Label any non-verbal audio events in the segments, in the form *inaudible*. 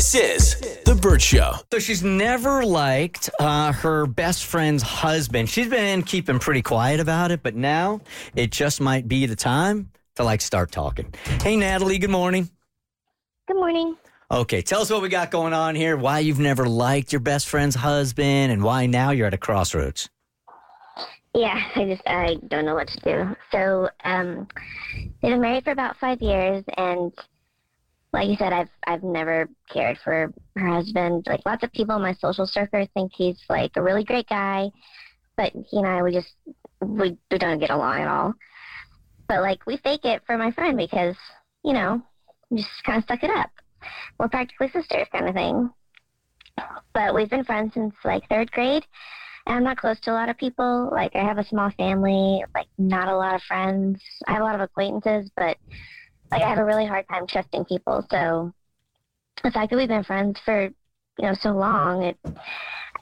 This is The Burt Show. So she's never liked uh, her best friend's husband. She's been keeping pretty quiet about it, but now it just might be the time to like start talking. Hey, Natalie, good morning. Good morning. Okay, tell us what we got going on here, why you've never liked your best friend's husband, and why now you're at a crossroads. Yeah, I just I don't know what to do. So, um, they've been married for about five years, and like you said, I've I've never cared for her husband. Like lots of people in my social circle think he's like a really great guy, but he and I we just we, we don't get along at all. But like we fake it for my friend because you know we just kind of stuck it up. We're practically sisters, kind of thing. But we've been friends since like third grade. And I'm not close to a lot of people. Like I have a small family, like not a lot of friends. I have a lot of acquaintances, but like I have a really hard time trusting people. So the fact that we've been friends for you know so long, it,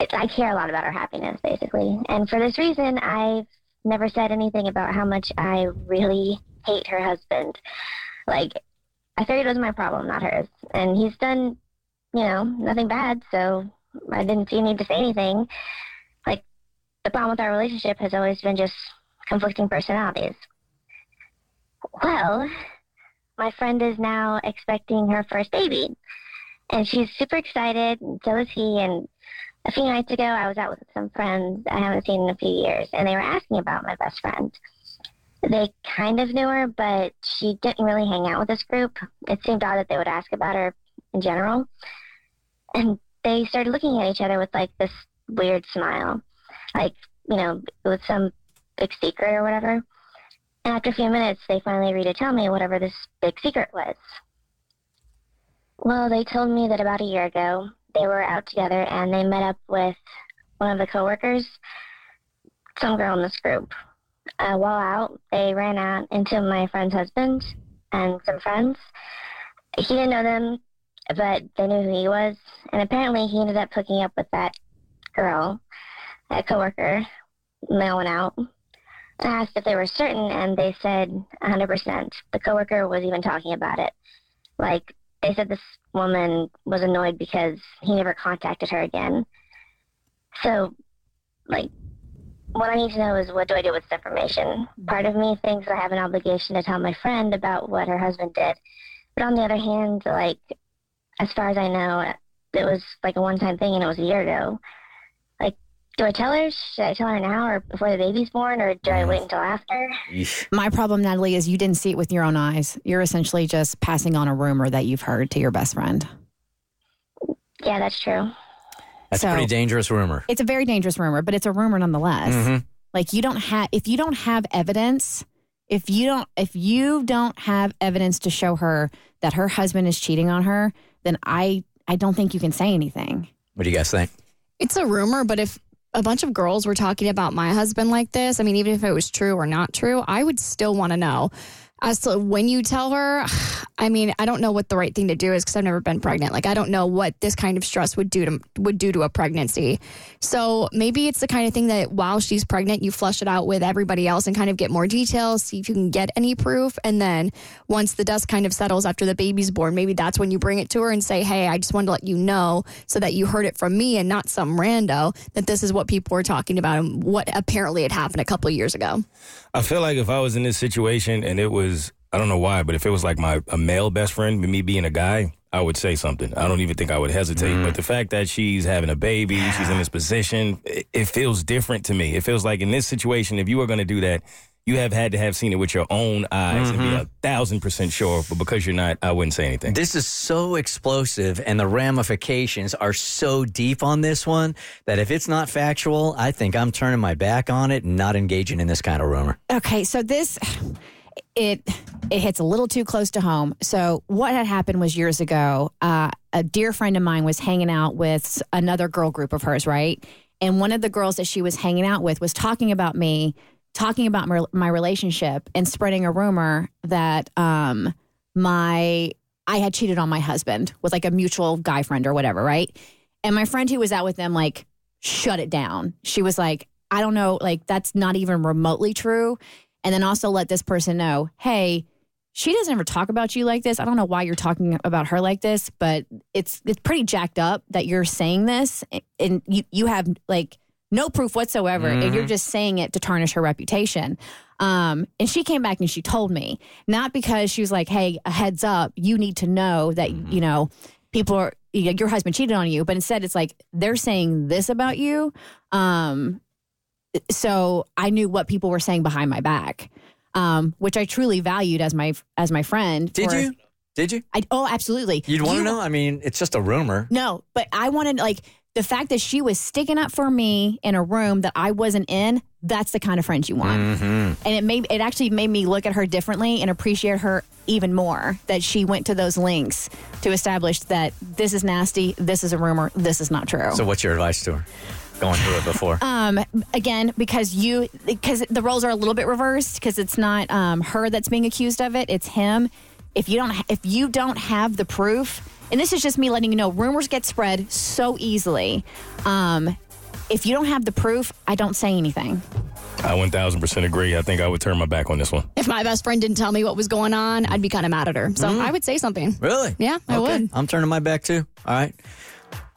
it I care a lot about our happiness basically. And for this reason, I've never said anything about how much I really hate her husband. Like I figured it was my problem, not hers. And he's done, you know, nothing bad, so I didn't see need to say anything. Like the problem with our relationship has always been just conflicting personalities. Well, my friend is now expecting her first baby. And she's super excited, and so is he. And a few nights ago, I was out with some friends I haven't seen in a few years, and they were asking about my best friend. They kind of knew her, but she didn't really hang out with this group. It seemed odd that they would ask about her in general. And they started looking at each other with like this weird smile, like, you know, with some big secret or whatever. And after a few minutes, they finally agreed to tell me whatever this big secret was. Well, they told me that about a year ago, they were out together and they met up with one of the coworkers, some girl in this group. Uh, while out, they ran out into my friend's husband and some friends. He didn't know them, but they knew who he was. And apparently, he ended up hooking up with that girl, that coworker, went out. Asked if they were certain, and they said 100%. The coworker was even talking about it. Like, they said this woman was annoyed because he never contacted her again. So, like, what I need to know is what do I do with this information? Part of me thinks I have an obligation to tell my friend about what her husband did. But on the other hand, like, as far as I know, it was like a one time thing and it was a year ago. Like, do I tell her? Should I tell her now or before the baby's born or do I wait until after? My problem, Natalie, is you didn't see it with your own eyes. You're essentially just passing on a rumor that you've heard to your best friend. Yeah, that's true. That's So- a pretty dangerous rumor. It's a very dangerous rumor, but it's a rumor nonetheless. Mhm. Like you don't have if you don't have evidence, if you don't if you don't have evidence to show her that her husband is cheating on her, then I I don't think you can say anything. What do you guys think? It's a rumor, but if a bunch of girls were talking about my husband like this, I mean, even if it was true or not true, I would still want to know. As to when you tell her, *sighs* I mean, I don't know what the right thing to do is because I've never been pregnant. Like, I don't know what this kind of stress would do to would do to a pregnancy. So maybe it's the kind of thing that while she's pregnant, you flush it out with everybody else and kind of get more details, see if you can get any proof, and then once the dust kind of settles after the baby's born, maybe that's when you bring it to her and say, "Hey, I just wanted to let you know so that you heard it from me and not some rando that this is what people were talking about and what apparently had happened a couple years ago." I feel like if I was in this situation and it was, I don't know why, but if it was like my a male best friend, me being a guy, I would say something. I don't even think I would hesitate. But mm. the fact that she's having a baby, she's in this position, it, it feels different to me. It feels like in this situation, if you were going to do that, you have had to have seen it with your own eyes and be mm-hmm. a thousand percent sure. But because you're not, I wouldn't say anything. This is so explosive, and the ramifications are so deep on this one that if it's not factual, I think I'm turning my back on it and not engaging in this kind of rumor. Okay, so this it it hits a little too close to home. So what had happened was years ago, uh, a dear friend of mine was hanging out with another girl group of hers, right? And one of the girls that she was hanging out with was talking about me, talking about my, my relationship, and spreading a rumor that um, my I had cheated on my husband with like a mutual guy friend or whatever, right? And my friend who was out with them like shut it down. She was like, I don't know, like that's not even remotely true. And then also let this person know, hey, she doesn't ever talk about you like this. I don't know why you're talking about her like this, but it's it's pretty jacked up that you're saying this and you you have like no proof whatsoever and you're just saying it to tarnish her reputation. Um, and she came back and she told me, not because she was like, "Hey, a heads up, you need to know that you know people are your husband cheated on you," but instead it's like they're saying this about you. Um, so I knew what people were saying behind my back, um, which I truly valued as my as my friend. Did you? Did you? I, oh, absolutely. You'd want to You- know? I mean, it's just a rumor. No, but I wanted like the fact that she was sticking up for me in a room that I wasn't in. That's the kind of friend you want, Mm-hmm. and it made it actually made me look at her differently and appreciate her even more. That she went to those links to establish that this is nasty, this is a rumor, this is not true. So, what's your advice to her? Going through it before. Um, again, because you because the roles are a little bit reversed because it's not um, her that's being accused of it; it's him. If you don't if you don't have the proof, and this is just me letting you know, rumors get spread so easily. Um, if you don't have the proof, I don't say anything. I 1000% agree. I think I would turn my back on this one. If my best friend didn't tell me what was going on, I'd be kind of mad at her. So I would say something. really? Yeah, I Okay. would. I'm turning my back too. All right.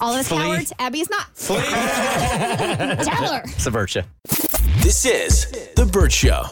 All of us Flee. cowards, Abby is not. *laughs* Tell her. It's the Burt Show. This is The Burt Show.